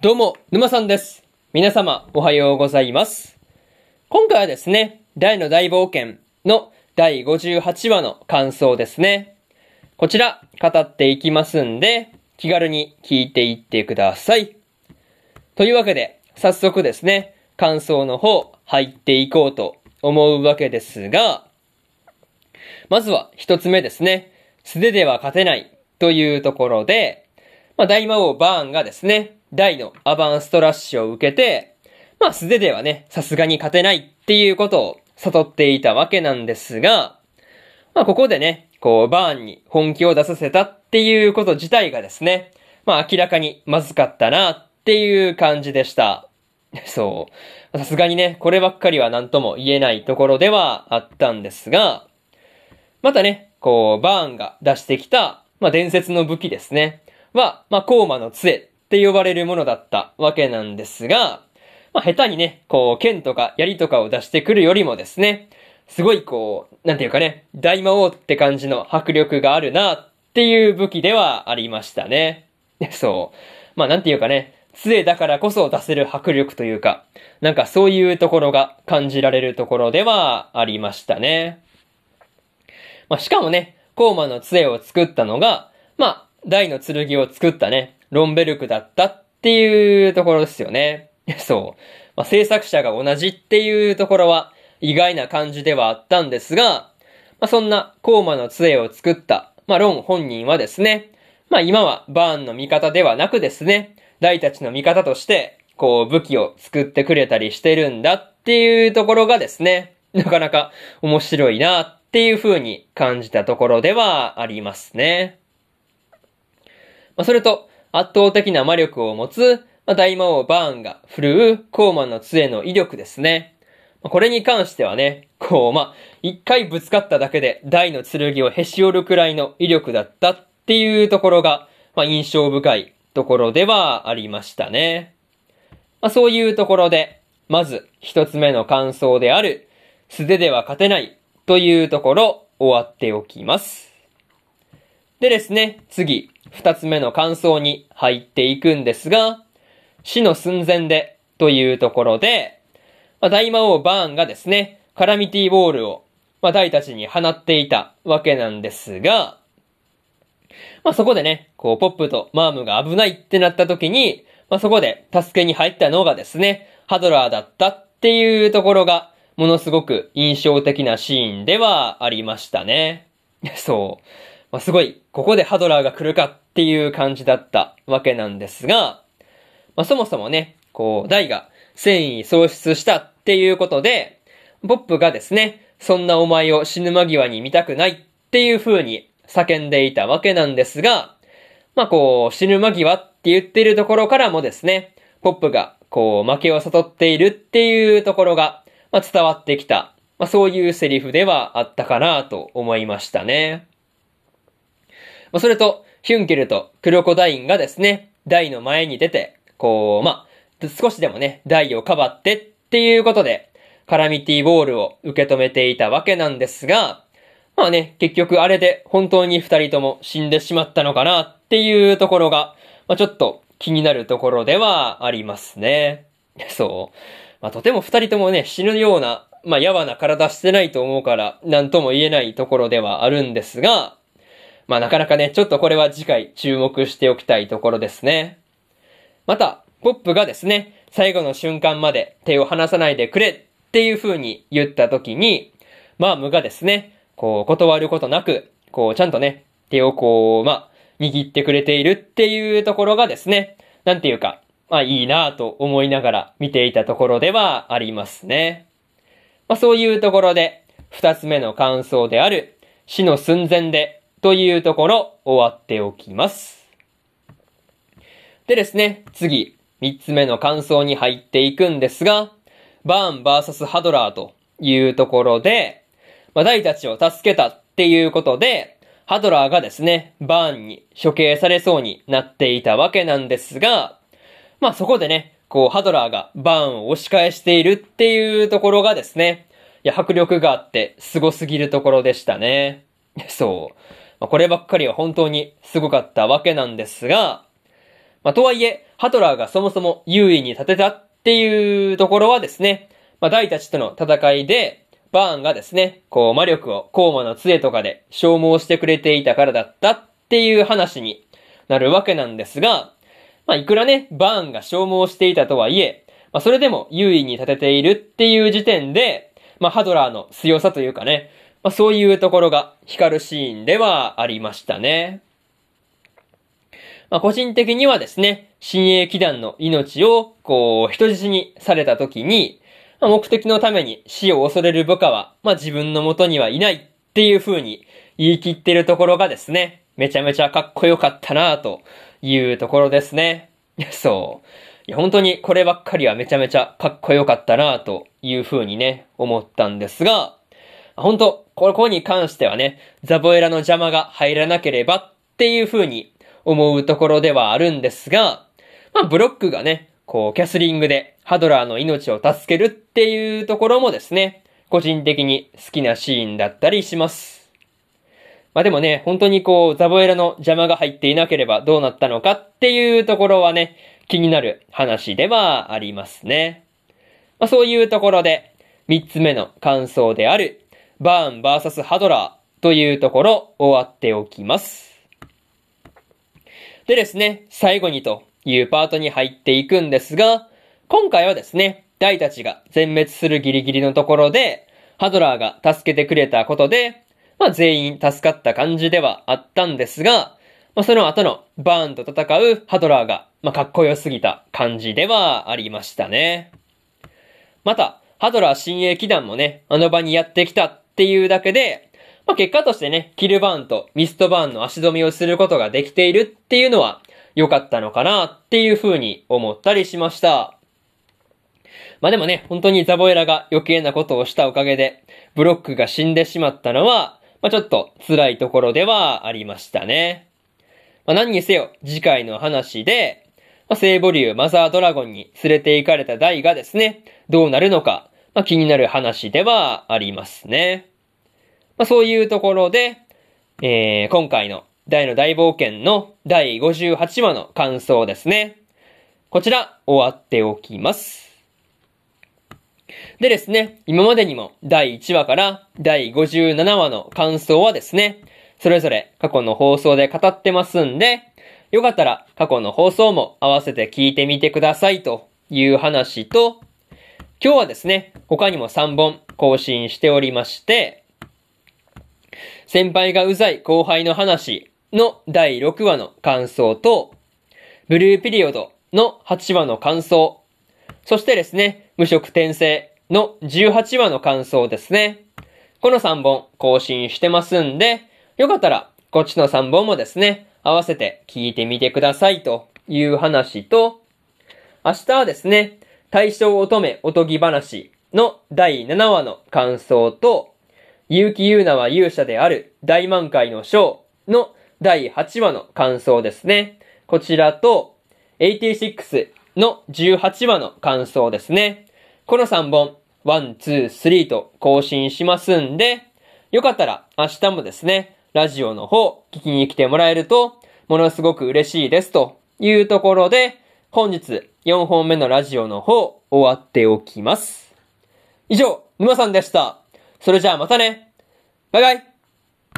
どうも、沼さんです。皆様、おはようございます。今回はですね、大の大冒険の第58話の感想ですね。こちら、語っていきますんで、気軽に聞いていってください。というわけで、早速ですね、感想の方、入っていこうと思うわけですが、まずは一つ目ですね、素手では勝てないというところで、まあ、大魔王バーンがですね、大のアバンストラッシュを受けて、まあ素手ではね、さすがに勝てないっていうことを悟っていたわけなんですが、まあここでね、こうバーンに本気を出させたっていうこと自体がですね、まあ明らかにまずかったなっていう感じでした。そう。さすがにね、こればっかりは何とも言えないところではあったんですが、またね、こう、バーンが出してきた、まあ伝説の武器ですね。は、まあ、コーマの杖って呼ばれるものだったわけなんですが、まあ、下手にね、こう、剣とか槍とかを出してくるよりもですね、すごいこう、なんていうかね、大魔王って感じの迫力があるなっていう武器ではありましたね。そう。まあ、なんていうかね、杖だからこそ出せる迫力というか、なんかそういうところが感じられるところではありましたね。まあ、しかもね、コーマの杖を作ったのが、まあ、大の剣を作ったね、ロンベルクだったっていうところですよね。そう。まあ、制作者が同じっていうところは意外な感じではあったんですが、まあ、そんなコーマの杖を作った、まあ、ロン本人はですね、まあ、今はバーンの味方ではなくですね、大たちの味方として、こう武器を作ってくれたりしてるんだっていうところがですね、なかなか面白いなっていう風に感じたところではありますね。まあ、それと、圧倒的な魔力を持つ、まあ、大魔王バーンが振るうコーマの杖の威力ですね。これに関してはね、こう、まあ、一回ぶつかっただけで大の剣をへし折るくらいの威力だったっていうところが、まあ、印象深いところではありましたね。まあ、そういうところで、まず一つ目の感想である、素手では勝てないというところ終わっておきます。でですね、次、二つ目の感想に入っていくんですが、死の寸前でというところで、まあ、大魔王バーンがですね、カラミティボールを、まあ、大たちに放っていたわけなんですが、まあ、そこでね、こう、ポップとマームが危ないってなった時に、まあ、そこで助けに入ったのがですね、ハドラーだったっていうところが、ものすごく印象的なシーンではありましたね。そう。まあ、すごい、ここでハドラーが来るかっていう感じだったわけなんですが、まあ、そもそもね、こう、ダイが戦意喪失したっていうことで、ポップがですね、そんなお前を死ぬ間際に見たくないっていう風に叫んでいたわけなんですが、まあこう、死ぬ間際って言ってるところからもですね、ポップがこう、負けを悟っているっていうところが、まあ、伝わってきた、まあそういうセリフではあったかなと思いましたね。まあ、それと、ヒュンケルとクロコダインがですね、ダイの前に出て、こう、まあ、少しでもね、ダイをかばってっていうことで、カラミティボールを受け止めていたわけなんですが、まあね、結局あれで本当に二人とも死んでしまったのかなっていうところが、まあちょっと気になるところではありますね。そう。まあとても二人ともね、死ぬような、まあやわな体してないと思うから、なんとも言えないところではあるんですが、まあなかなかね、ちょっとこれは次回注目しておきたいところですね。また、ポップがですね、最後の瞬間まで手を離さないでくれっていう風に言った時に、マームがですね、こう断ることなく、こうちゃんとね、手をこう、まあ、握ってくれているっていうところがですね、なんていうか、まあいいなぁと思いながら見ていたところではありますね。まあそういうところで、二つ目の感想である、死の寸前でというところ終わっておきます。でですね、次、三つ目の感想に入っていくんですが、バーン VS ハドラーというところで、まあ、大たちを助けたっていうことで、ハドラーがですね、バーンに処刑されそうになっていたわけなんですが、まあそこでね、こうハドラーがバーンを押し返しているっていうところがですね、いや、迫力があって凄すぎるところでしたね。そう。まあ、こればっかりは本当にすごかったわけなんですが、まあ、とはいえ、ハトラーがそもそも優位に立てたっていうところはですね、まあ、大たちとの戦いで、バーンがですね、こう魔力をコーマの杖とかで消耗してくれていたからだったっていう話になるわけなんですが、まあ、いくらね、バーンが消耗していたとはいえ、まあ、それでも優位に立てているっていう時点で、まあ、ハドラーの強さというかね、まあ、そういうところが光るシーンではありましたね。まあ、個人的にはですね、親衛騎団の命を、こう、人質にされた時に、まあ、目的のために死を恐れる部下は、まあ、自分の元にはいないっていう風に言い切ってるところがですね、めちゃめちゃかっこよかったなというところですね。そう。いや、本当にこればっかりはめちゃめちゃかっこよかったなという風にね、思ったんですが、本当ここに関してはね、ザボエラの邪魔が入らなければっていう風に思うところではあるんですが、まあ、ブロックがね、こう、キャスリングでハドラーの命を助けるっていうところもですね、個人的に好きなシーンだったりします。まあでもね、本当にこう、ザボエラの邪魔が入っていなければどうなったのかっていうところはね、気になる話ではありますね。まあそういうところで、三つ目の感想である、バーン VS ハドラーというところ終わっておきます。でですね、最後にというパートに入っていくんですが、今回はですね、大たちが全滅するギリギリのところで、ハドラーが助けてくれたことで、まあ全員助かった感じではあったんですが、まあその後のバーンと戦うハドラーが、まあかっこよすぎた感じではありましたね。また、ハドラー親衛騎団もね、あの場にやってきたっっていうだけで、まあ結果としてね、キルバーンとミストバーンの足止めをすることができているっていうのは、良かったのかなっていう風に思ったりしました。まあでもね、本当にザボエラが余計なことをしたおかげで、ブロックが死んでしまったのは、まあちょっと辛いところではありましたね。まあ何にせよ、次回の話で、まあ、聖母竜マザードラゴンに連れて行かれたダイがですね、どうなるのか、まあ気になる話ではありますね。まあそういうところで、えー、今回の大の大冒険の第58話の感想ですね。こちら、終わっておきます。でですね、今までにも第1話から第57話の感想はですね、それぞれ過去の放送で語ってますんで、よかったら過去の放送も合わせて聞いてみてくださいという話と、今日はですね、他にも3本更新しておりまして、先輩がうざい後輩の話の第6話の感想と、ブルーピリオドの8話の感想、そしてですね、無色転生の18話の感想ですね。この3本更新してますんで、よかったらこっちの3本もですね、合わせて聞いてみてくださいという話と、明日はですね、大正乙女おとぎ話の第7話の感想と、結城優奈は勇者である大満開の章の第8話の感想ですね。こちらと、86の18話の感想ですね。この3本、1、2、3と更新しますんで、よかったら明日もですね、ラジオの方聞きに来てもらえると、ものすごく嬉しいですというところで、本日4本目のラジオの方終わっておきます。以上、沼さんでした。それじゃあまたね。バイバイ。